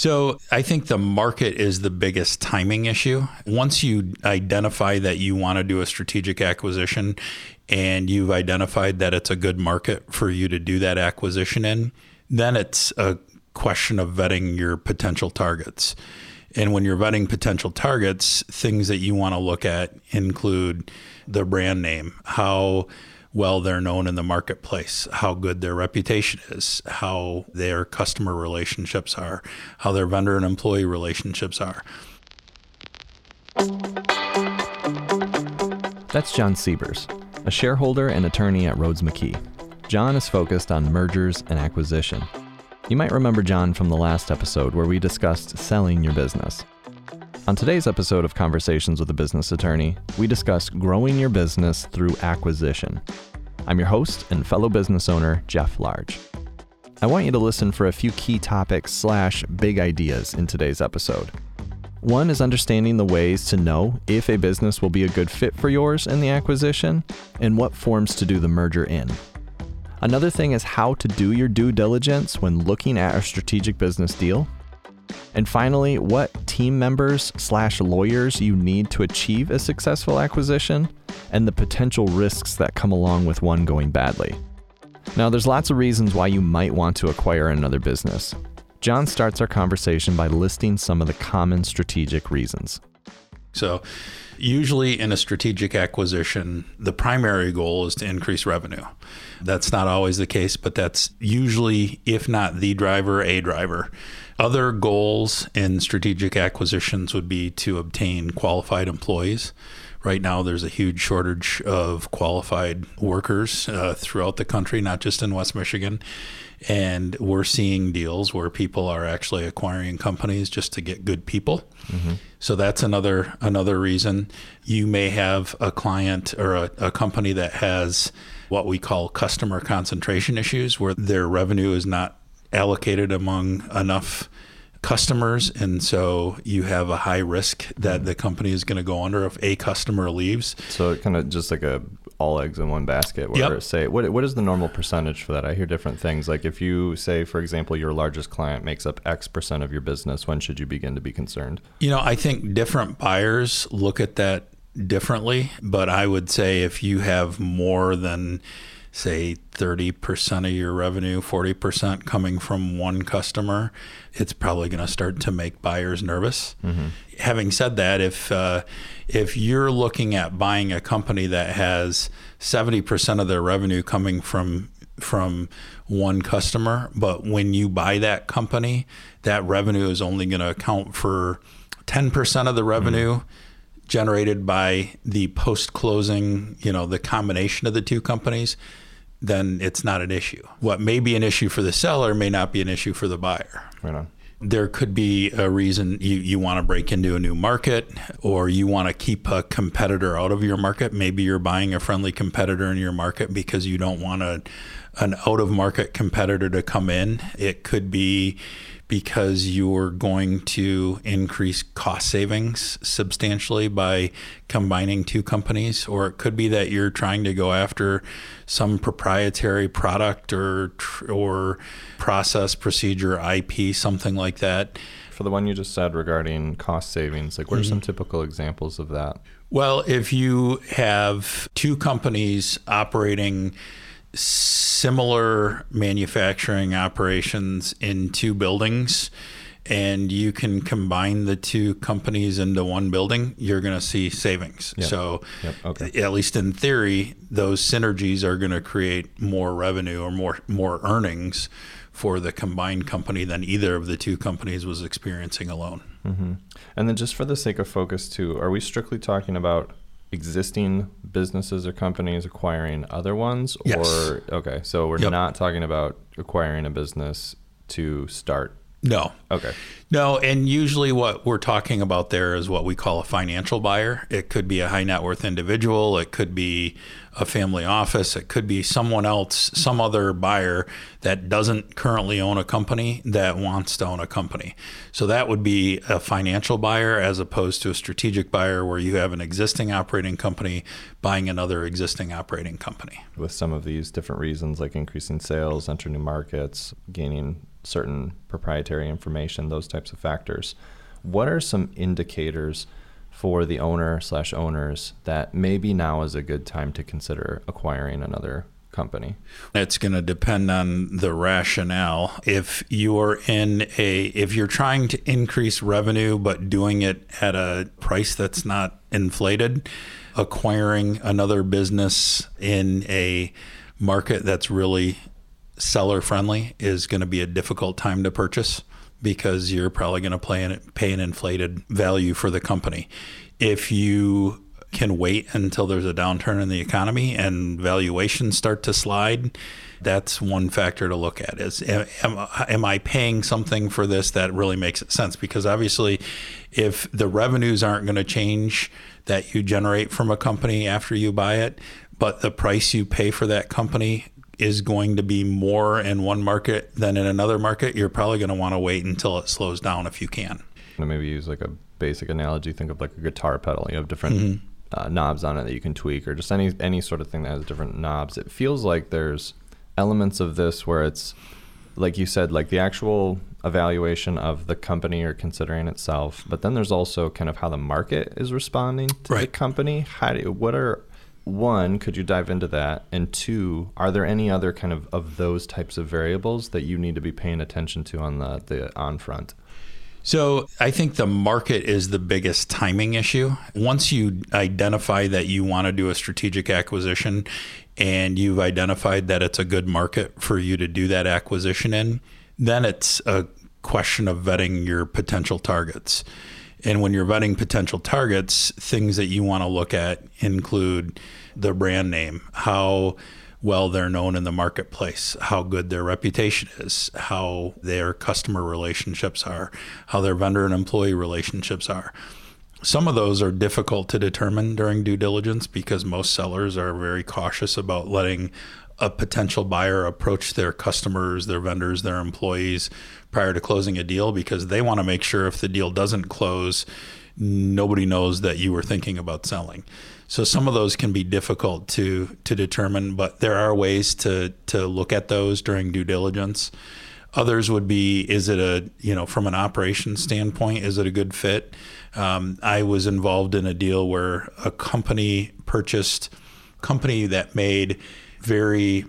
So I think the market is the biggest timing issue. Once you identify that you want to do a strategic acquisition and you've identified that it's a good market for you to do that acquisition in, then it's a question of vetting your potential targets. And when you're vetting potential targets, things that you want to look at include the brand name, how well they're known in the marketplace, how good their reputation is, how their customer relationships are, how their vendor and employee relationships are. That's Jon Siebers, a shareholder and attorney at Rhoades McKee. Jon is focused on mergers and acquisition. You might remember Jon from the last episode where we discussed selling your business. On today's episode of Conversations with a Business Attorney, we discuss growing your business through acquisition. I'm your host and fellow business owner, Jeff Large. I want you to listen for a few key topics slash big ideas in today's episode. One is understanding the ways to know if a business will be a good fit for yours in the acquisition and what forms to do the merger in. Another thing is how to do your due diligence when looking at a strategic business deal and finally, what team members slash lawyers you need to achieve a successful acquisition and the potential risks that come along with one going badly. Now, there's lots of reasons why you might want to acquire another business. Jon starts our conversation by listing some of the common strategic reasons. So, usually in a strategic acquisition, the primary goal is to increase revenue. That's not always the case, but that's usually, if not the driver, a driver. Other goals in strategic acquisitions would be to obtain qualified employees. Right now, there's a huge shortage of qualified workers uh, throughout the country, not just in West Michigan. And we're seeing deals where people are actually acquiring companies just to get good people. Mm-hmm. So that's another another reason. You may have a client or a, a company that has what we call customer concentration issues, where their revenue is not allocated among enough customers and so you have a high risk that the company is going to go under if a customer leaves. So kind of just like a all eggs in one basket where yep. say what, what is the normal percentage for that? I hear different things. Like if you say for example your largest client makes up x percent of your business when should you begin to be concerned? You know i think different buyers look at that differently but i would say if you have more than say 30% of your revenue, 40% coming from one customer, it's probably going to start to make buyers nervous. Mm-hmm. Having said that, if uh, if you're looking at buying a company that has 70% of their revenue coming from from one customer, but when you buy that company, that revenue is only going to account for 10% of the revenue. Mm-hmm generated by the post closing, you know, the combination of the two companies, then it's not an issue. What may be an issue for the seller may not be an issue for the buyer. Right on. There could be a reason you, you want to break into a new market or you want to keep a competitor out of your market. Maybe you're buying a friendly competitor in your market because you don't want a, an out of market competitor to come in. It could be because you're going to increase cost savings substantially by combining two companies, or it could be that you're trying to go after some proprietary product or or process, procedure, IP, something like that. For the one you just said regarding cost savings, like what are mm-hmm. some typical examples of that? Well, if you have two companies operating similar manufacturing operations in two buildings and you can combine the two companies into one building, you're going to see savings. Yep. So, yep. Okay. at least in theory, those synergies are going to create more revenue or more more earnings for the combined company than either of the two companies was experiencing alone. Mm-hmm. And then, just for the sake of focus, too, are we strictly talking about existing businesses or companies acquiring other ones yes. or okay so we're yep. not talking about acquiring a business to start no. Okay. No, and usually what we're talking about there is what we call a financial buyer. It could be a high net worth individual, it could be a family office, it could be someone else, some other buyer that doesn't currently own a company that wants to own a company. So that would be a financial buyer as opposed to a strategic buyer where you have an existing operating company buying another existing operating company. With some of these different reasons like increasing sales, enter new markets, gaining certain proprietary information, those types of factors. What are some indicators for the owner slash owners that maybe now is a good time to consider acquiring another company? It's going to depend on the rationale. If you're in a if you're trying to increase revenue but doing it at a price that's not inflated, acquiring another business in a market that's really seller friendly is going to be a difficult time to purchase because you're probably going to pay an, pay an inflated value for the company. If you can wait until there's a downturn in the economy and valuations start to slide, that's one factor to look at is am, am, I paying something for this that really makes sense? Because obviously, if the revenues aren't going to change that you generate from a company after you buy it, but the price you pay for that company is going to be more in one market than in another market, you're probably going to want to wait until it slows down if you can. maybe use like a basic analogy. Think of like a guitar pedal. You have different mm-hmm. uh, knobs on it that you can tweak, or just any any sort of thing that has different knobs. It feels like there's elements of this where it's like you said, like the actual evaluation of the company or considering itself, but then there's also kind of how the market is responding to right. the company. How do what are one, could you dive into that? And two, are there any other kind of of those types of variables that you need to be paying attention to on the the on front? So I think the market is the biggest timing issue. Once you identify that you want to do a strategic acquisition and you've identified that it's a good market for you to do that acquisition in, then it's a question of vetting your potential targets. And when you're vetting potential targets, things that you want to look at include the brand name, how well they're known in the marketplace, how good their reputation is, how their customer relationships are, how their vendor and employee relationships are. Some of those are difficult to determine during due diligence because most sellers are very cautious about letting a potential buyer approach their customers, their vendors, their employees prior to closing a deal because they want to make sure if the deal doesn't close, nobody knows that you were thinking about selling. So some of those can be difficult to to determine, but there are ways to to look at those during due diligence. Others would be: is it a you know from an operations standpoint, is it a good fit? Um, I was involved in a deal where a company purchased company that made very,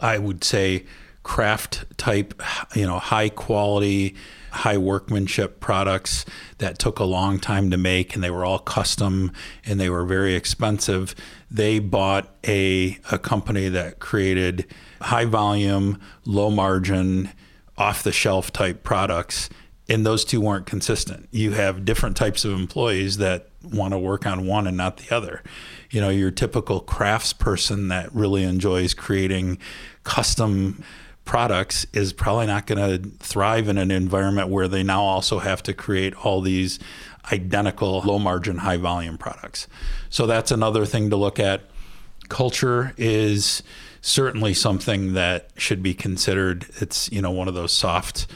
I would say, craft type, you know, high quality, high workmanship products that took a long time to make and they were all custom and they were very expensive. They bought a, a company that created high volume, low margin, off the shelf type products. And those two weren't consistent. You have different types of employees that want to work on one and not the other. You know, your typical crafts person that really enjoys creating custom products is probably not going to thrive in an environment where they now also have to create all these identical low margin high volume products. So that's another thing to look at. Culture is certainly something that should be considered. It's you know one of those soft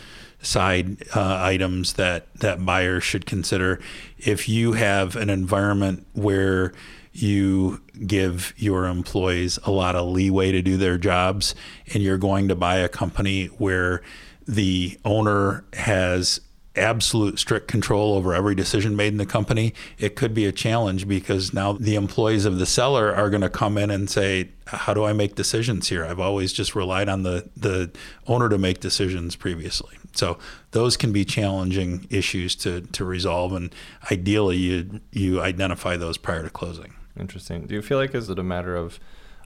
side uh, items that that buyers should consider. If you have an environment where you give your employees a lot of leeway to do their jobs, and you're going to buy a company where the owner has absolute strict control over every decision made in the company, it could be a challenge because now the employees of the seller are going to come in and say, How do I make decisions here? I've always just relied on the, the owner to make decisions previously. So those can be challenging issues to, to resolve and ideally you you identify those prior to closing. Interesting. Do you feel like is it a matter of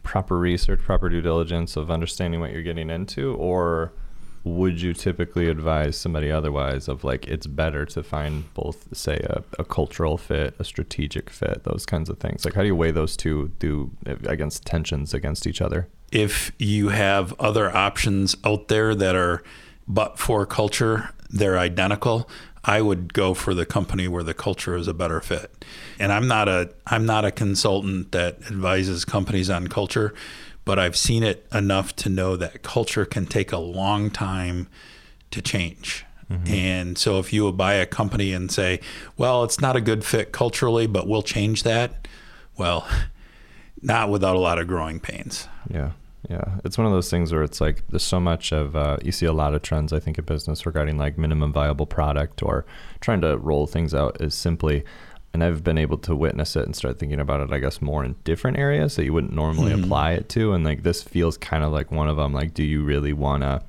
proper research, proper due diligence of understanding what you're getting into, or would you typically advise somebody otherwise of like it's better to find both say a, a, cultural fit a strategic fit those kinds of things like how do you weigh those two do against tensions against each other if you have other options out there that are but for culture they're identical I would go for the company where the culture is a better fit. And I'm not a I'm not a consultant that advises companies on culture, but I've seen it enough to know that culture can take a long time to change. Mm-hmm. And so if you buy a company and say, "Well, it's not a good fit culturally, but we'll change that." Well, not without a lot of growing pains. Yeah. Yeah, it's one of those things where it's like there's so much of uh, you see a lot of trends I think in business regarding like minimum viable product or trying to roll things out is simply. And I've been able to witness it and start thinking about it, I guess, more in different areas that you wouldn't normally Mhm. apply it to. And like this feels kind of like one of them. Like, do you really want to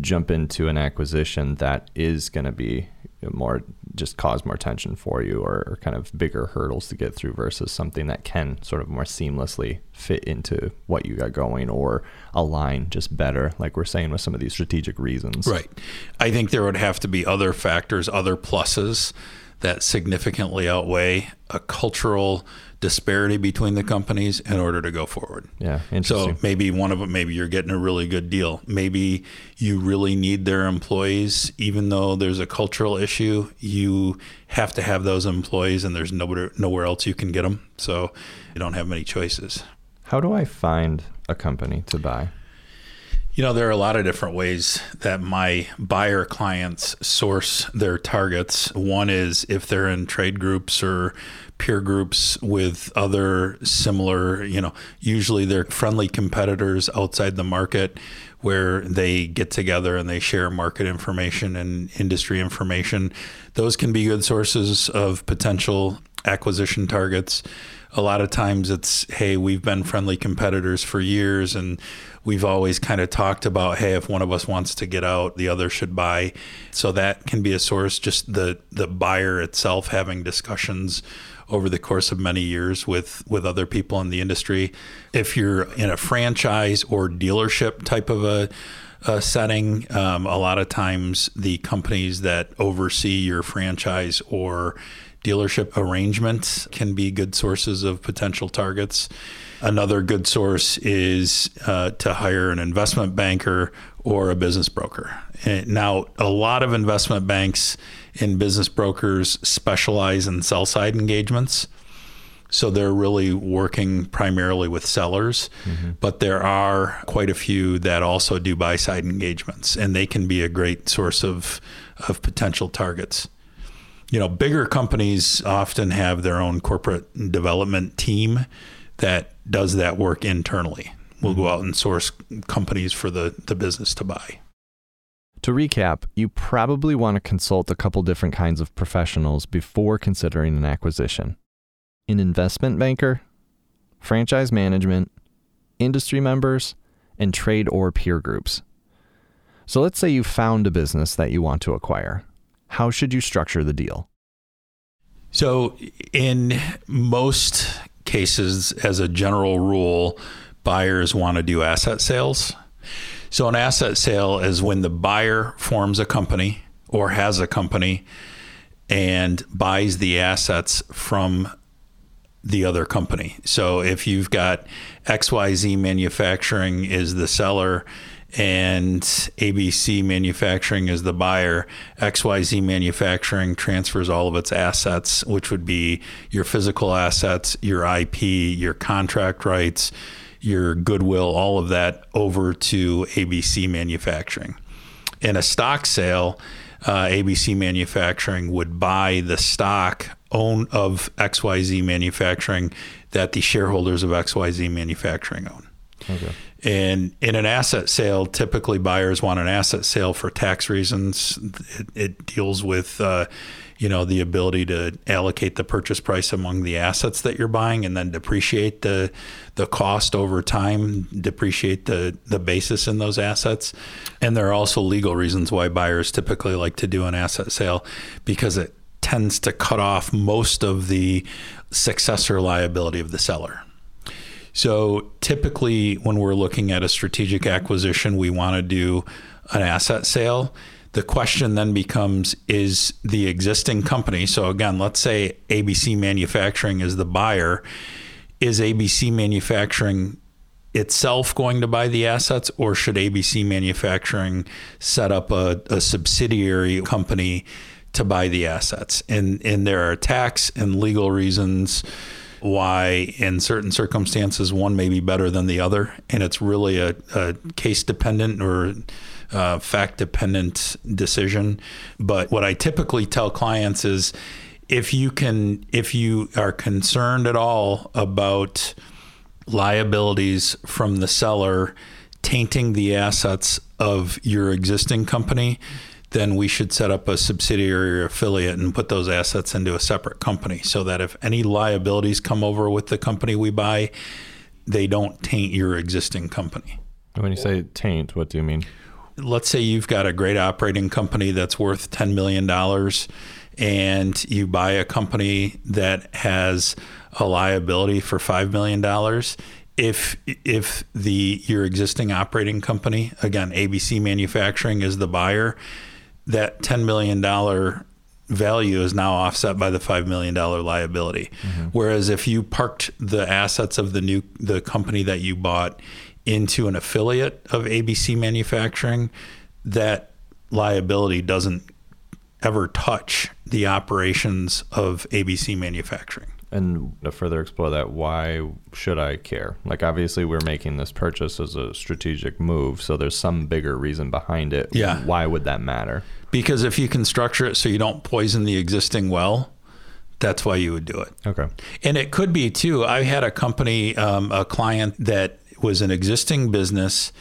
jump into an acquisition that is going to be more just cause more tension for you or, or kind of bigger hurdles to get through versus something that can sort of more seamlessly fit into what you got going or align just better like we're saying with some of these strategic reasons Right. I think there would have to be other factors, other pluses that significantly outweigh a cultural disparity between the companies in order to go forward. yeah So maybe one of them, maybe you're getting a really good deal. Maybe you really need their employees, even though there's a cultural issue. You have to have those employees, and there's nowhere nowhere else you can get them. So you don't have many choices. how do i find a company to buy You know, there are a lot of different ways that my buyer clients source their targets. One is if they're in trade groups or peer groups with other similar, you know, usually they're friendly competitors outside the market where they get together and they share market information and industry information. Those can be good sources of potential acquisition targets. A lot of times it's, hey, we've been friendly competitors for years and we've always kind of talked about, hey, if one of us wants to get out, the other should buy. So that can be a source, just the, the buyer itself having discussions over the course of many years with, with other people in the industry. If you're in a franchise or dealership type of a, a setting, um, a lot of times the companies that oversee your franchise or dealership arrangements can be good sources of potential targets. Another good source is uh, to hire an investment banker or a business broker. And now, a lot of investment banks and business brokers specialize in sell side engagements. So they're really working primarily with sellers, but there are quite a few that also do buy side engagements, and they can be a great source of, of potential targets. You know, bigger companies often have their own corporate development team that does that work internally. We'll go out and source companies for the, the business to buy. To recap, you probably want to consult a couple different kinds of professionals before considering an acquisition an investment banker, franchise management, industry members, and trade or peer groups. So let's say you found a business that you want to acquire. How should you structure the deal? So, in most cases, as a general rule, buyers want to do asset sales. So, an asset sale is when the buyer forms a company or has a company and buys the assets from the other company. So, if you've got XYZ Manufacturing is the seller and ABC Manufacturing is the buyer, XYZ Manufacturing transfers all of its assets, which would be your physical assets, your IP, your contract rights, your goodwill, all of that over to ABC Manufacturing. In a stock sale, uh, ABC Manufacturing would buy the stock own of XYZ Manufacturing that the shareholders of XYZ Manufacturing own. Okay. And in an asset sale, typically buyers want an asset sale for tax reasons. It, it deals with, uh, you know, the ability to allocate the purchase price among the assets that you're buying, and then depreciate the the cost over time, depreciate the the basis in those assets. And there are also legal reasons why buyers typically like to do an asset sale, because it tends to cut off most of the successor liability of the seller. So typically, when we're looking at a strategic mm-hmm. acquisition, we want to do an asset sale. The question then becomes is the existing company, so again, let's say ABC Manufacturing is the buyer, is ABC Manufacturing itself going to buy the assets, or should ABC Manufacturing set up a, a subsidiary company to buy the assets? And, and there are tax and legal reasons why in certain circumstances one may be better than the other. And it's really a, a case dependent or uh, fact dependent decision. But what i typically tell clients is if you can if you are concerned at all about liabilities from the seller tainting the assets of your existing company, then we should set up a subsidiary or affiliate and put those assets into a separate company so that if any liabilities come over with the company we buy, they don't taint your existing company. When you say taint, what do you mean? Let's say you've got a great operating company that's worth $10 million and you buy a company that has a liability for $5 million if if the your existing operating company again ABC Manufacturing is the buyer, that ten million dollar value is now offset by the five million dollar liability. Mm-hmm. Whereas if you parked the assets of the new the company that you bought into an affiliate of ABC Manufacturing, that liability doesn't ever touch the operations of ABC Manufacturing. And to further explore that, why should I care? Like, obviously, we're making this purchase as a strategic move, so there's some bigger reason behind it. Yeah. Why would that matter? Because if you can structure it so you don't poison the existing well, that's why you would do it. Okay. And it could be too. I had a company, um, a client that was an existing business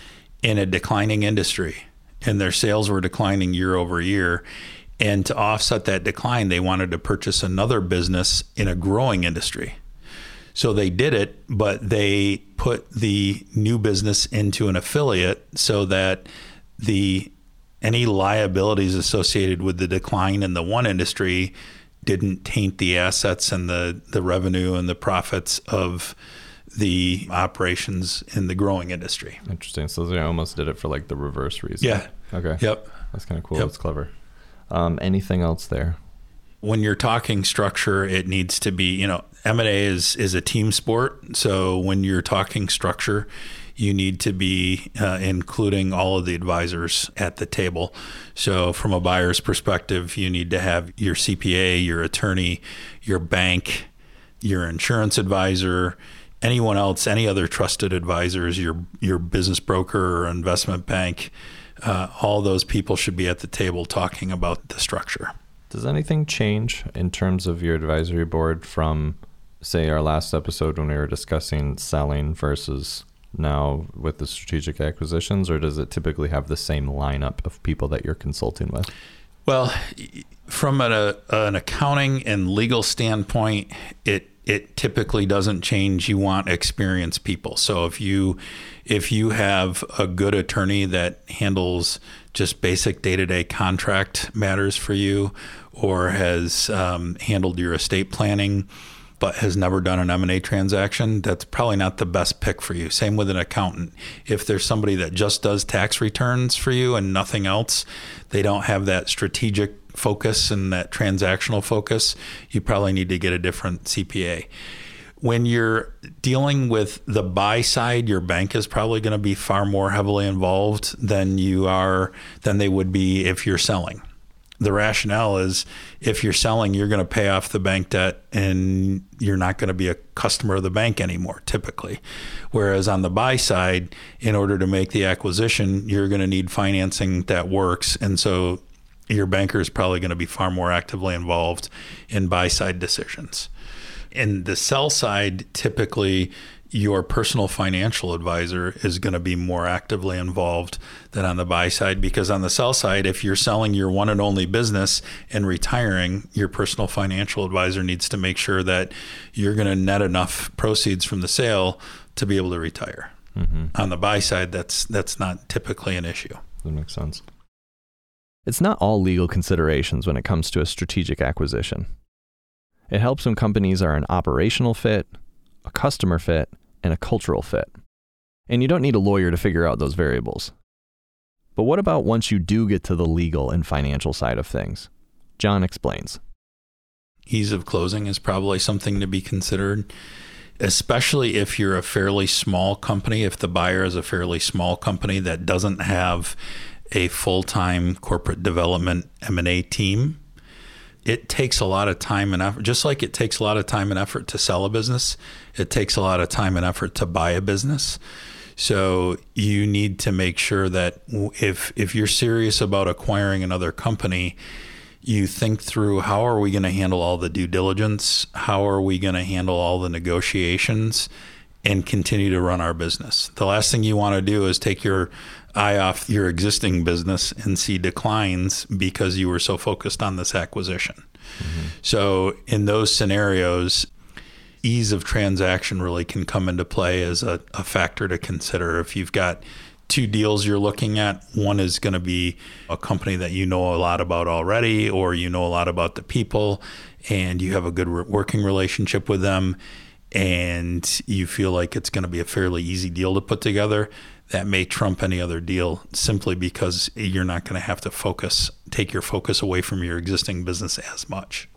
in a declining industry, and their sales were declining year over year and to offset that decline, they wanted to purchase another business in a growing industry. So they did it, but they put the new business into an affiliate so that the any liabilities associated with the decline in the one industry didn't taint the assets and the, the revenue and the profits of the operations in the growing industry. Interesting. So they almost did it for like the reverse reason. Yeah. Okay. Yep. That's kind of cool. Yep. That's clever. Um, anything else there? When you're talking structure, it needs to be, you know, M&A is, is a team sport. So when you're talking structure, you need to be uh, including all of the advisors at the table. So, from a buyer's perspective, you need to have your CPA, your attorney, your bank, your insurance advisor, anyone else, any other trusted advisors, your your business broker or investment bank uh, all those people should be at the table talking about the structure. Does anything change in terms of your advisory board from, say, our last episode when we were discussing selling versus now with the strategic acquisitions, or does it typically have the same lineup of people that you're consulting with? Well, from an, a, an accounting and legal standpoint, it it typically doesn't change. You want experienced people. So if you if you have a good attorney that handles just basic day to day contract matters for you, or has um, handled your estate planning, but has never done an M&A transaction, that's probably not the best pick for you. Same with an accountant. If there's somebody that just does tax returns for you and nothing else, they don't have that strategic focus and that transactional focus, you probably need to get a different CPA. When you're dealing with the buy side, your bank is probably going to be far more heavily involved than you are than they would be if you're selling. The rationale is if you're selling, you're going to pay off the bank debt and you're not going to be a customer of the bank anymore, typically. Whereas on the buy side, in order to make the acquisition, you're going to need financing that works. And so your banker is probably going to be far more actively involved in buy side decisions. In the sell side, typically your personal financial advisor is going to be more actively involved than on the buy side because on the sell side if you're selling your one and only business and retiring your personal financial advisor needs to make sure that you're going to net enough proceeds from the sale to be able to retire mm-hmm. on the buy side that's that's not typically an issue that makes sense it's not all legal considerations when it comes to a strategic acquisition. It helps when companies are an operational fit, a customer fit, and a cultural fit. And you don't need a lawyer to figure out those variables. But what about once you do get to the legal and financial side of things? Jon explains. Ease of closing is probably something to be considered, especially if you're a fairly small company, if the buyer is a fairly small company that doesn't have a full-time corporate development M&A team. It takes a lot of time and effort, just like it takes a lot of time and effort to sell a business. It takes a lot of time and effort to buy a business. So you need to make sure that if if you're serious about acquiring another company, you think through how are we going to handle all the due diligence? How are we going to handle all the negotiations? and continue to run our business. The last thing you want to do is take your eye off your existing business and see declines because you were so focused on this acquisition. Mm-hmm. So, in those scenarios, ease of transaction really can come into play as a, a factor to consider. If you've got two deals you're looking at, one is going to be a company that you know a lot about already, or you know a lot about the people, and you have a good working relationship with them and you feel like it's going to be a fairly easy deal to put together, that may trump any other deal simply because you're not going to have to focus, take your focus away from your existing business as much.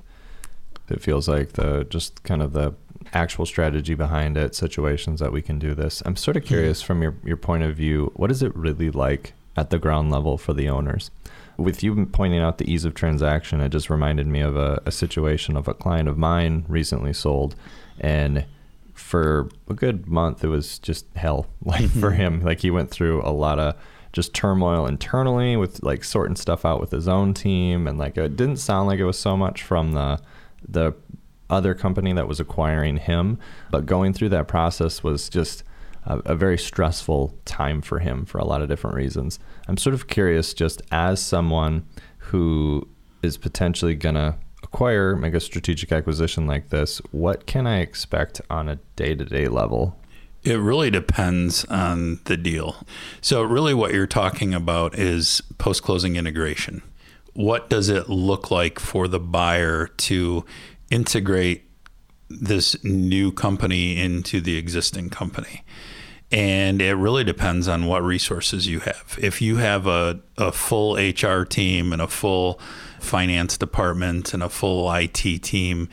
It feels like the just kind of the actual strategy behind it, situations that we can do this. I'm sort of hmm. curious mm-hmm. from your, your point of view, what is it really like at the ground level for the owners? With you pointing out the ease of transaction, it just reminded me of a, a situation of a client of mine recently sold and for a good month it was just hell like for mm-hmm. him like he went through a lot of just turmoil internally with like sorting stuff out with his own team and like it didn't sound like it was so much from the the other company that was acquiring him but going through that process was just a, a very stressful time for him for a lot of different reasons i'm sort of curious just as someone who is potentially gonna acquire, make a strategic acquisition like this, what can I expect on a day to day level? It really depends on the deal. So, really, what you're talking about is post closing integration. What does it look like for the buyer to integrate this new company into the existing company? And it really depends on what resources you have. If you have a, a full HR team and a full finance department and a full IT team,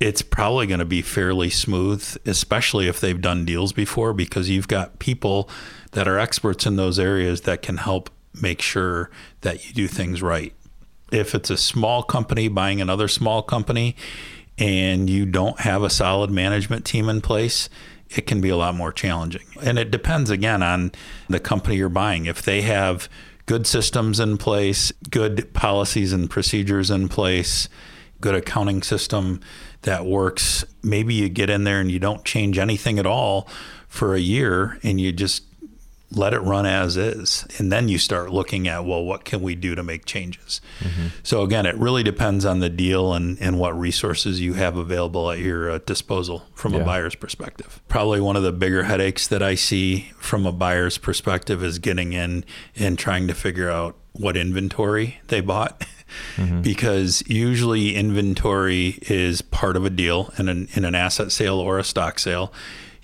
it's probably going to be fairly smooth, especially if they've done deals before, because you've got people that are experts in those areas that can help make sure that you do things right. If it's a small company buying another small company and you don't have a solid management team in place, it can be a lot more challenging. And it depends again on the company you're buying. If they have good systems in place, good policies and procedures in place, good accounting system that works. Maybe you get in there and you don't change anything at all for a year and you just let it run as is. And then you start looking at, well, what can we do to make changes? Mm-hmm. So, again, it really depends on the deal and, and what resources you have available at your uh, disposal from yeah. a buyer's perspective. Probably one of the bigger headaches that I see from a buyer's perspective is getting in and trying to figure out what inventory they bought. Mm-hmm. because usually inventory is part of a deal in an, in an asset sale or a stock sale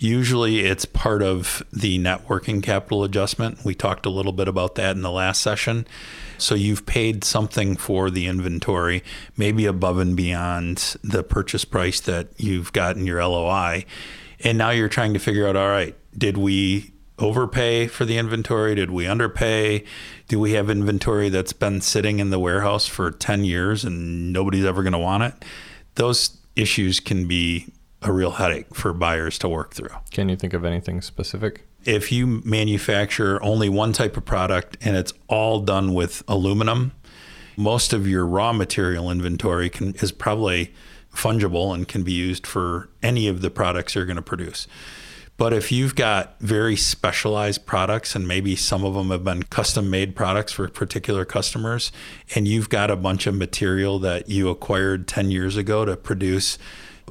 Usually it's part of the net working capital adjustment. We talked a little bit about that in the last session. So you've paid something for the inventory, maybe above and beyond the purchase price that you've got in your LOI. And now you're trying to figure out all right, did we overpay for the inventory? Did we underpay? Do we have inventory that's been sitting in the warehouse for 10 years and nobody's ever going to want it? Those issues can be a real headache for buyers to work through. Can you think of anything specific? If you manufacture only one type of product and it's all done with aluminum, most of your raw material inventory can, is probably fungible and can be used for any of the products you're going to produce. But if you've got very specialized products and maybe some of them have been custom made products for particular customers, and you've got a bunch of material that you acquired 10 years ago to produce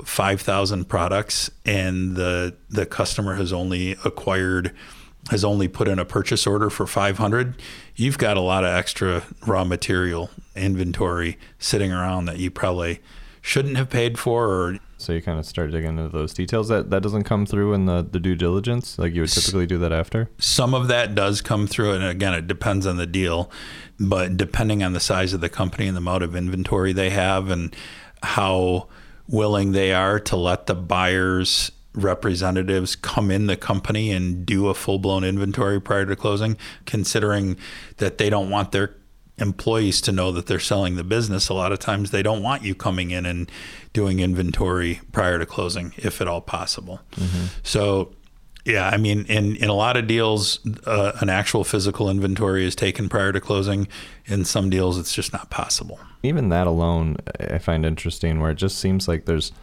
5,000 products and the the customer has only acquired has only put in a purchase order for 500, you've got a lot of extra raw material inventory sitting around that you probably shouldn't have paid for or so you kind of start digging into those details. That that doesn't come through in the, the due diligence? Like you would typically do that after? some of that does come through and again it depends on the deal but depending on the size of the company and the amount of inventory they have and how willing they are to let the buyers representatives come in the company and do a full blown inventory prior to closing, considering that they don't want their employees to know that they're selling the business. A lot of times they don't want you coming in and doing inventory prior to closing, if at all possible. Mm-hmm. So, yeah, I mean, in, in a lot of deals, uh, an actual physical inventory is taken prior to closing. In some deals, it's just not possible even that alone, I find interesting where it just seems like there's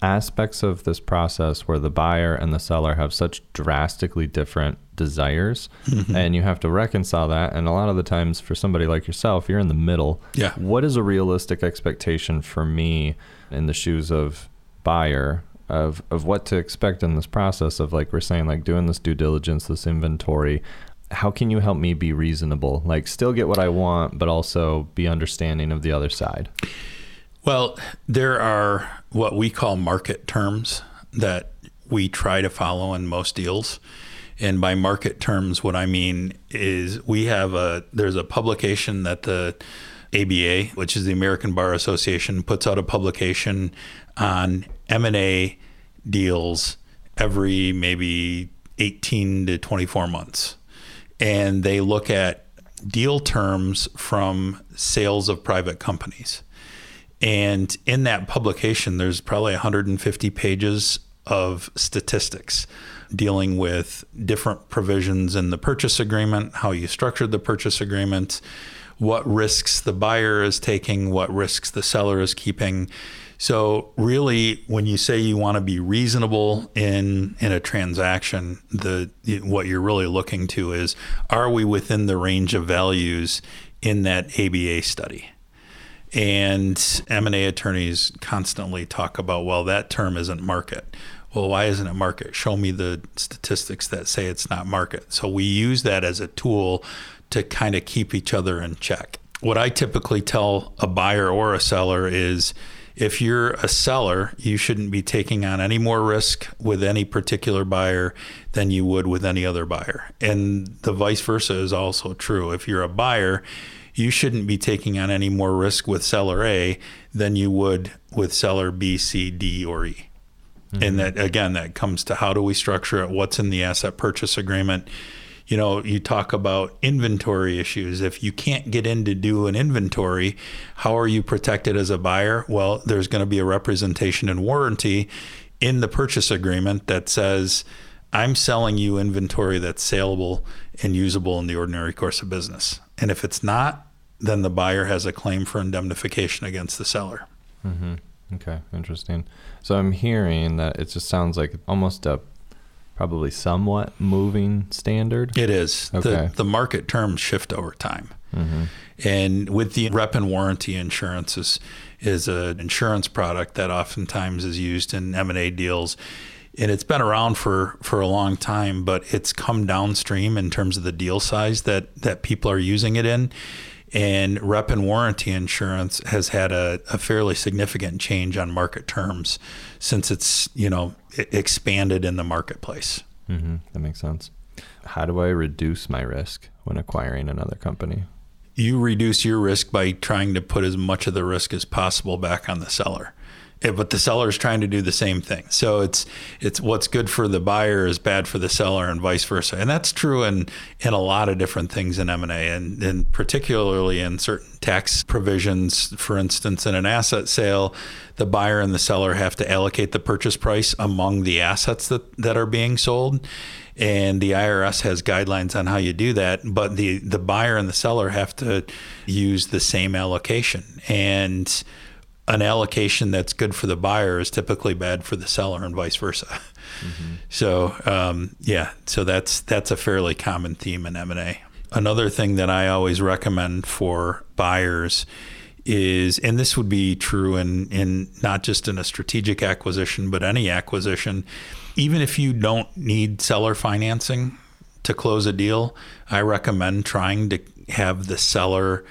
aspects of this process where the buyer and the seller have such drastically different desires Mm-hmm. and you have to reconcile that and a lot of the times for somebody like yourself you're in the middle Yeah. what is a realistic expectation for me in the shoes of buyer of of what to expect in this process of like we're saying like doing this due diligence this inventory. How can you help me be reasonable? Like still get what i want but also be understanding of the other side. Well, there are what we call market terms that we try to follow in most deals. And by market terms, what I mean is we have a there's a publication that the ABA, which is the American Bar Association, puts out a publication on M&A deals every maybe 18 to 24 months. And they look at deal terms from sales of private companies. And in that publication, there's probably 150 pages of statistics dealing with different provisions in the purchase agreement, how you structured the purchase agreement, what risks the buyer is taking, what risks the seller is keeping. So really, when you say you want to be reasonable in in a transaction, the what you're really looking to is are we within the range of values in that ABA study? And M&A attorneys constantly talk about, well, that term isn't market. Well, why isn't it market? Show me the statistics that say it's not market. So we use that as a tool to kind of keep each other in check. What I typically tell a buyer or a seller is if you're a seller, you shouldn't be taking on any more risk with any particular buyer than you would with any other buyer. And the vice versa is also true. If you're a buyer, you shouldn't be taking on any more risk with seller A than you would with seller B, C, D, or E. And mm-hmm. that again, that comes to how do we structure it? What's in the asset purchase agreement? You know, you talk about inventory issues. If you can't get in to do an inventory, how are you protected as a buyer? Well, there's going to be a representation and warranty in the purchase agreement that says, I'm selling you inventory that's saleable and usable in the ordinary course of business. And if it's not, then the buyer has a claim for indemnification against the seller. Mm-hmm. Okay, interesting. So I'm hearing that it just sounds like almost a probably somewhat moving standard. It is. Okay. The, the market terms shift over time. Mm-hmm. And with the rep and warranty insurance is, is an insurance product that oftentimes is used in M&A deals. And it's been around for, for a long time, but it's come downstream in terms of the deal size that, that people are using it in. And rep and warranty insurance has had a, a fairly significant change on market terms since it's, you know, expanded in the marketplace. Mm-hmm. That makes sense. How do I reduce my risk when acquiring another company? you reduce your risk by trying to put as much of the risk as possible back on the seller. But the seller is trying to do the same thing. So it's it's what's good for the buyer is bad for the seller, and vice versa. And that's true in in a lot of different things in M and A, and and particularly in certain tax provisions. For instance, in an asset sale, the buyer and the seller have to allocate the purchase price among the assets that that are being sold and the IRS has guidelines on how you do that, but the the buyer and the seller have to use the same allocation. And an allocation that's good for the buyer is typically bad for the seller, and vice versa. So um, yeah, so that's that's a fairly common theme in M and A. Another thing that I always recommend for buyers is, and this would be true in in not just in a strategic acquisition, but any acquisition, even if you don't need seller financing to close a deal, I recommend trying to have the seller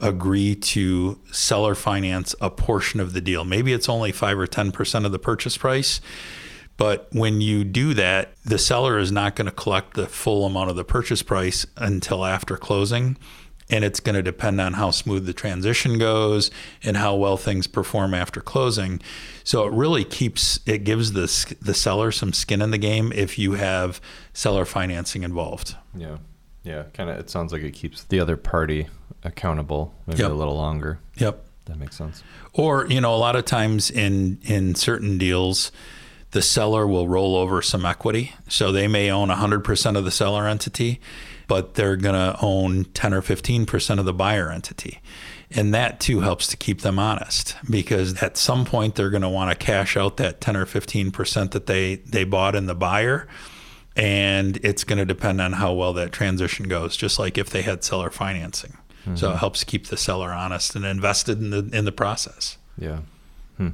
agree to seller finance a portion of the deal. Maybe it's only 5 or 10% of the purchase price, but when you do that, the seller is not going to collect the full amount of the purchase price until after closing. And it's going to depend on how smooth the transition goes and how well things perform after closing. So it really keeps it gives the the seller some skin in the game if you have seller financing involved. Yeah. Yeah. Kind of, it sounds like it keeps the other party accountable maybe Yep. a little longer. Yep. That makes sense. Or, you know, a lot of times in in certain deals, the seller will roll over some equity. So they may own 100% of the seller entity, but they're going to own 10 or 15% of the buyer entity. And that too helps to keep them honest because at some point they're going to want to cash out that 10 or 15% that they, they bought in the buyer. And it's going to depend on how well that transition goes, just like if they had seller financing. Mm-hmm. So it helps keep the seller honest and invested in the in the process. Yeah. Hmm.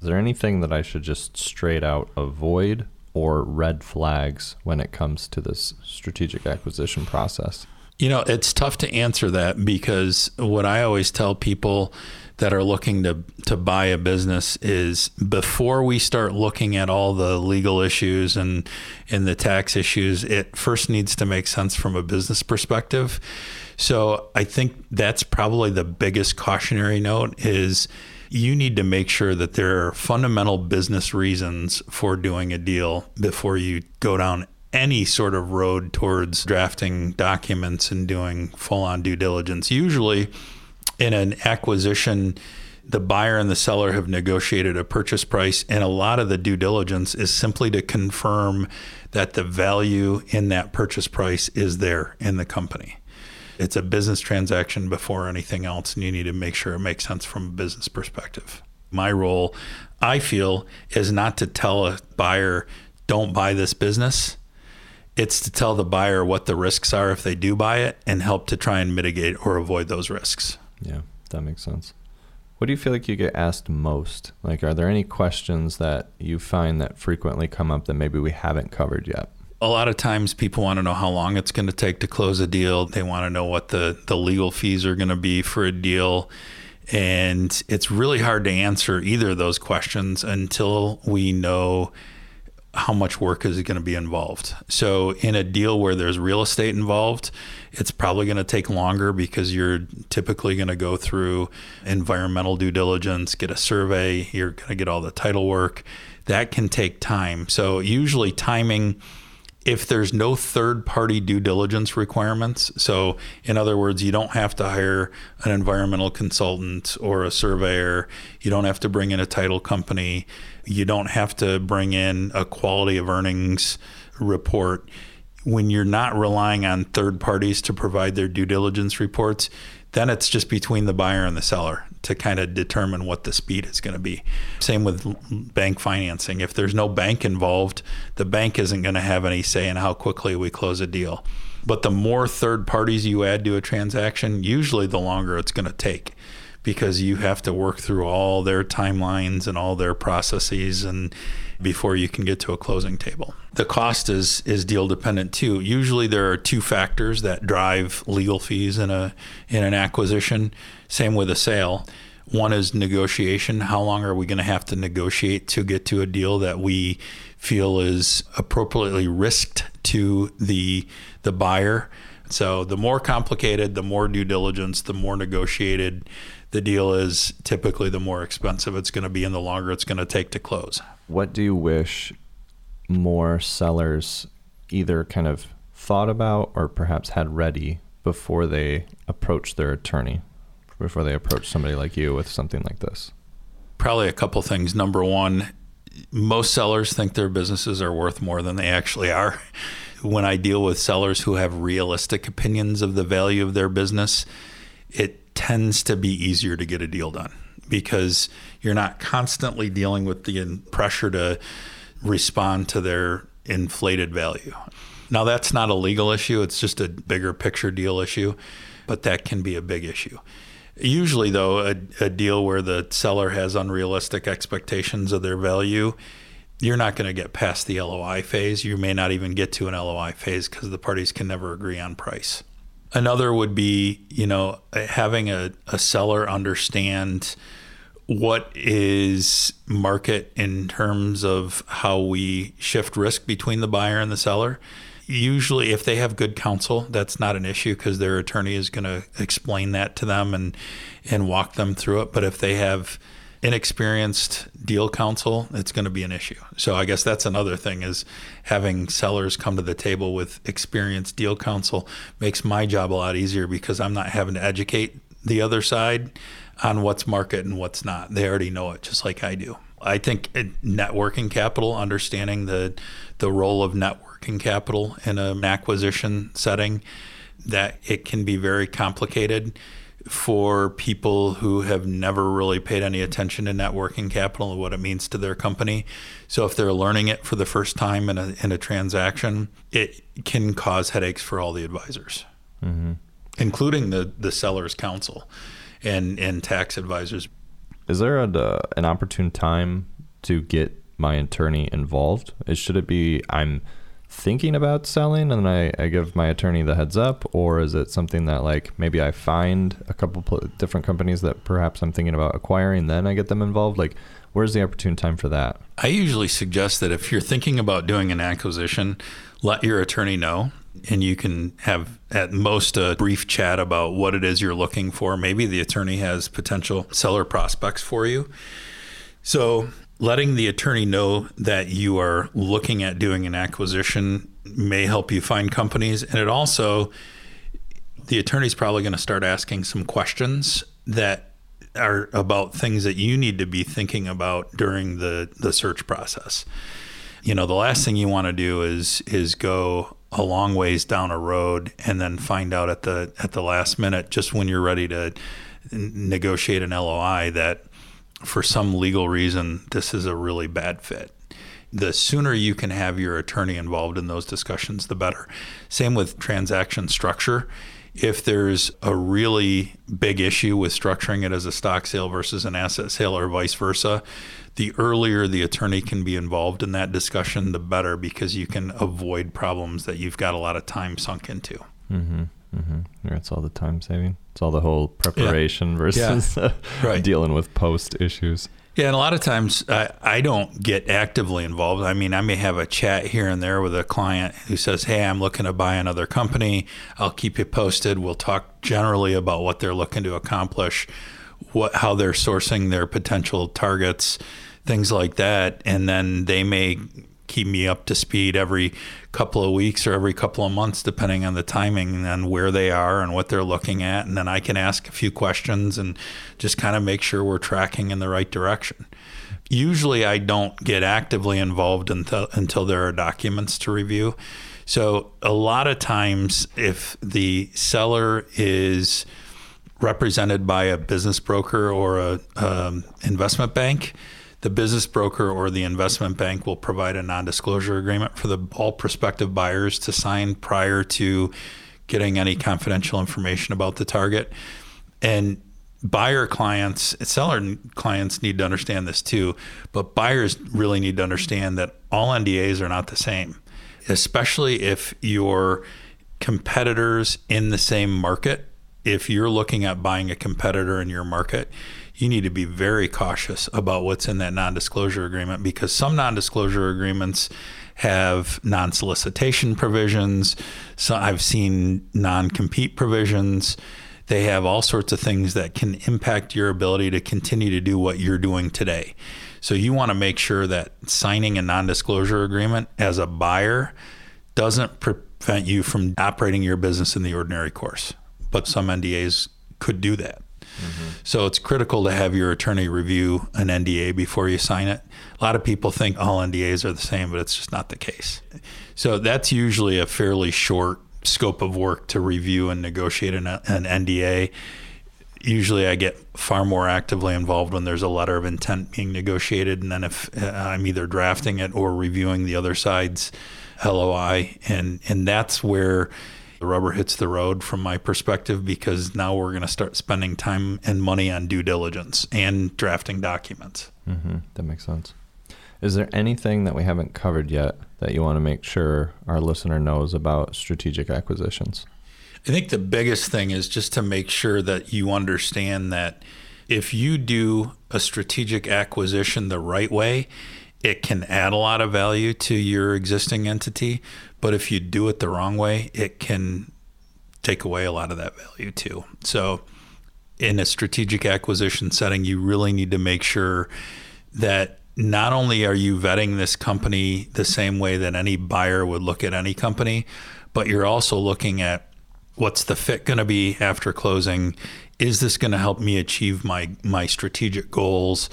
Is there anything that I should just straight out avoid or red flags when it comes to this strategic acquisition process? You know, it's tough to answer that because what I always tell people that are looking to to buy a business is before we start looking at all the legal issues and and the tax issues, it first needs to make sense from a business perspective. So I think that's probably the biggest cautionary note is you need to make sure that there are fundamental business reasons for doing a deal before you go down any sort of road towards drafting documents and doing full on due diligence. Usually, in an acquisition, the buyer and the seller have negotiated a purchase price, and a lot of the due diligence is simply to confirm that the value in that purchase price is there in the company. It's a business transaction before anything else, and you need to make sure it makes sense from a business perspective. My role, I feel, is not to tell a buyer, don't buy this business. It's to tell the buyer what the risks are if they do buy it and help to try and mitigate or avoid those risks. Yeah, that makes sense. What do you feel like you get asked most? Like, are there any questions that you find that frequently come up that maybe we haven't covered yet? A lot of times people want to know how long it's going to take to close a deal. They want to know what the, the legal fees are going to be for a deal. And it's really hard to answer either of those questions until we know how much work is going to be involved. So, in a deal where there's real estate involved, it's probably going to take longer because you're typically going to go through environmental due diligence, get a survey, you're going to get all the title work. That can take time. So, usually, timing if there's no third party due diligence requirements, so in other words, you don't have to hire an environmental consultant or a surveyor, you don't have to bring in a title company, you don't have to bring in a quality of earnings report. When you're not relying on third parties to provide their due diligence reports, then it's just between the buyer and the seller to kind of determine what the speed is going to be. Same with bank financing. If there's no bank involved, the bank isn't going to have any say in how quickly we close a deal. But the more third parties you add to a transaction, usually the longer it's going to take because you have to work through all their timelines and all their processes and before you can get to a closing table. The cost is is deal dependent too. Usually there are two factors that drive legal fees in a in an acquisition. Same with a sale. One is negotiation. How long are we going to have to negotiate to get to a deal that we feel is appropriately risked to the the buyer? So the more complicated, the more due diligence, the more negotiated the deal is, typically the more expensive it's going to be and the longer it's going to take to close. What do you wish more sellers either kind of thought about or perhaps had ready before they approach their attorney, before they approach somebody like you with something like this? Probably a couple things. Number one, most sellers think their businesses are worth more than they actually are. When I deal with sellers who have realistic opinions of the value of their business, it tends to be easier to get a deal done because you're not constantly dealing with the pressure to respond to their inflated value. Now, that's not a legal issue, it's just a bigger picture deal issue, but that can be a big issue. Usually, though, a, a deal where the seller has unrealistic expectations of their value, you're not going to get past the LOI phase. You may not even get to an LOI phase because the parties can never agree on price. Another would be, you know, having a, a seller understand what is market in terms of how we shift risk between the buyer and the seller. Usually, if they have good counsel, that's not an issue because their attorney is going to explain that to them and and walk them through it. But if they have inexperienced deal counsel, it's going to be an issue. So I guess that's another thing is having sellers come to the table with experienced deal counsel makes my job a lot easier because I'm not having to educate the other side on what's market and what's not. They already know it just like I do. I think net working capital, understanding the the role of net working capital in an acquisition setting, that it can be very complicated for people who have never really paid any attention to net working capital and what it means to their company. So if they're learning it for the first time in a, in a transaction, it can cause headaches for all the advisors, mm-hmm. including the, the seller's counsel and, and tax advisors. Is there a, uh, an opportune time to get my attorney involved? Should it be I'm thinking about selling and I, I give my attorney the heads up? Or is it something that like maybe i find a couple different companies that perhaps i'm thinking about acquiring then i get them involved? Like where's the opportune time for that? I usually suggest that if you're thinking about doing an acquisition let your attorney know and you can have at most a brief chat about what it is you're looking for. Maybe the attorney has potential seller prospects for you. So letting the attorney know that you are looking at doing an acquisition may help you find companies. And it also, the attorney's probably going to start asking some questions that are about things that you need to be thinking about during the, the search process. You know, the last thing you want to do is is go a long ways down a road and then find out at the at the last minute, just when you're ready to negotiate an LOI, that for some legal reason, this is a really bad fit. The sooner you can have your attorney involved in those discussions, the better. Same with transaction structure. If there's a really big issue with structuring it as a stock sale versus an asset sale or vice versa, the earlier the attorney can be involved in that discussion, the better because you can avoid problems that you've got a lot of time sunk into. Mm-hmm. Mm-hmm. It's all the time saving. It's all the whole preparation yeah. versus yeah. right. dealing with post issues. Yeah, and a lot of times I, I don't get actively involved. I mean, I may have a chat here and there with a client who says, Hey, I'm looking to buy another company. I'll keep you posted. We'll talk generally about what they're looking to accomplish, what how they're sourcing their potential targets, things like that. And then they may keep me up to speed every couple of weeks or every couple of months, depending on the timing and where they are and what they're looking at. And then I can ask a few questions and just kind of make sure we're tracking in the right direction. Usually, I don't get actively involved until, until there are documents to review. So, a lot of times, if the seller is represented by a business broker or a um, investment bank, the business broker or the investment bank will provide a non-disclosure agreement for the all prospective buyers to sign prior to getting any confidential information about the target. And buyer clients, seller clients need to understand this too, but buyers really need to understand that all NDAs are not the same, especially if your competitors in the same market. If you're looking at buying a competitor in your market, you need to be very cautious about what's in that non disclosure agreement because some non disclosure agreements have non solicitation provisions. So I've seen non compete provisions. They have all sorts of things that can impact your ability to continue to do what you're doing today. So you want to make sure that signing a non disclosure agreement as a buyer doesn't prevent you from operating your business in the ordinary course. But some NDAs could do that. So it's critical to have your attorney review an NDA before you sign it. A lot of people think all NDAs are the same, but it's just not the case. So that's usually a fairly short scope of work to review and negotiate an, an NDA. Usually, I get far more actively involved when there's a letter of intent being negotiated, and then if uh, I'm either drafting it or reviewing the other side's LOI, and and that's where the rubber hits the road from my perspective because now we're going to start spending time and money on due diligence and drafting documents. Mm-hmm. That makes sense. Is there anything that we haven't covered yet that you want to make sure our listener knows about strategic acquisitions? I think the biggest thing is just to make sure that you understand that if you do a strategic acquisition the right way, it can add a lot of value to your existing entity. But if you do it the wrong way, it can take away a lot of that value too. So, in a strategic acquisition setting, you really need to make sure that not only are you vetting this company the same way that any buyer would look at any company, but you're also looking at what's the fit going to be after closing? Is this going to help me achieve my my strategic goals?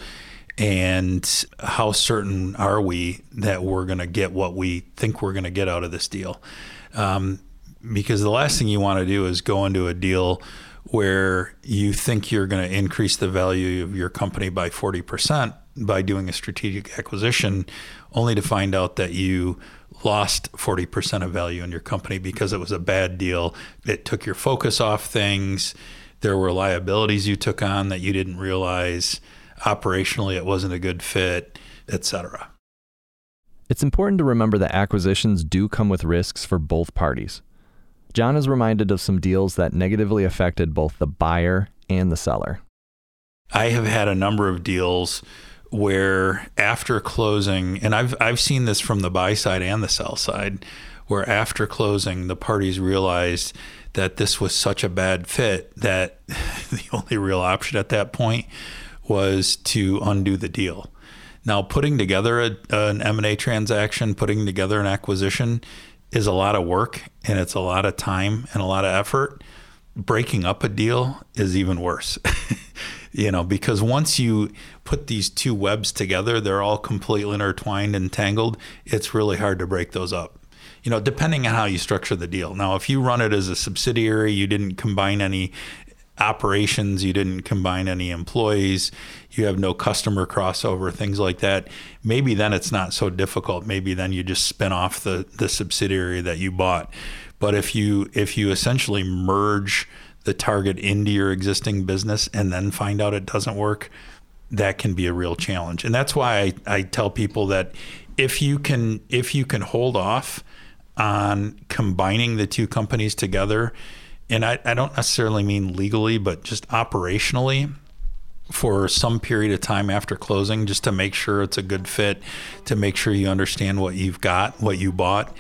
And how certain are we that we're going to get what we think we're going to get out of this deal? Um, because the last thing you want to do is go into a deal where you think you're going to increase the value of your company by 40% by doing a strategic acquisition, only to find out that you lost 40% of value in your company because it was a bad deal. It took your focus off things. There were liabilities you took on that you didn't realize. Operationally, it wasn't a good fit, etc. It's important to remember that acquisitions do come with risks for both parties. Jon is reminded of some deals that negatively affected both the buyer and the seller. I have had a number of deals where after closing, and I've I've seen this from the buy side and the sell side, where after closing the parties realized that this was such a bad fit that the only real option at that point was to undo the deal. Now, putting together a, an M&A transaction, putting together an acquisition is a lot of work and it's a lot of time and a lot of effort. Breaking up a deal is even worse. you know, because once you put these two webs together, they're all completely intertwined and tangled. It's really hard to break those up. You know, depending on how you structure the deal. Now, if you run it as a subsidiary, you didn't combine any operations, you didn't combine any employees, you have no customer crossover, things like that. Maybe then it's not so difficult. Maybe then you just spin off the the subsidiary that you bought. But if you if you essentially merge the target into your existing business and then find out it doesn't work, that can be a real challenge. And that's why I, I tell people that if you can if you can hold off on combining the two companies together, and I, I don't necessarily mean legally, but just operationally, for some period of time after closing just to make sure it's a good fit, to make sure you understand what you've got, what you bought,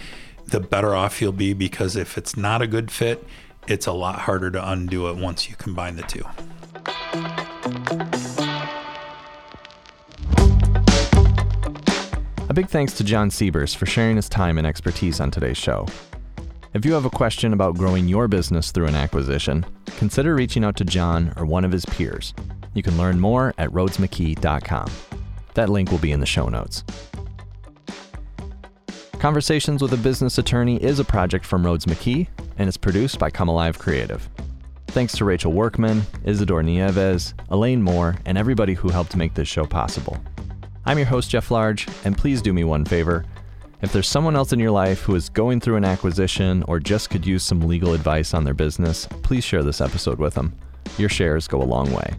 the better off you'll be because if it's not a good fit, it's a lot harder to undo it once you combine the two. A big thanks to Jon Siebers for sharing his time and expertise on today's show. If you have a question about growing your business through an acquisition, consider reaching out to Jon or one of his peers. You can learn more at rhoadesmckee.com. That link will be in the show notes. Conversations with a Business Attorney is a project from Rhoades McKee and is produced by Come Alive Creative. Thanks to Rachel Workman, Isidore Nieves, Elaine Moore, and everybody who helped make this show possible. I'm your host, Jeff Large, and please do me one favor. If there's someone else in your life who is going through an acquisition or just could use some legal advice on their business, please share this episode with them. Your shares go a long way.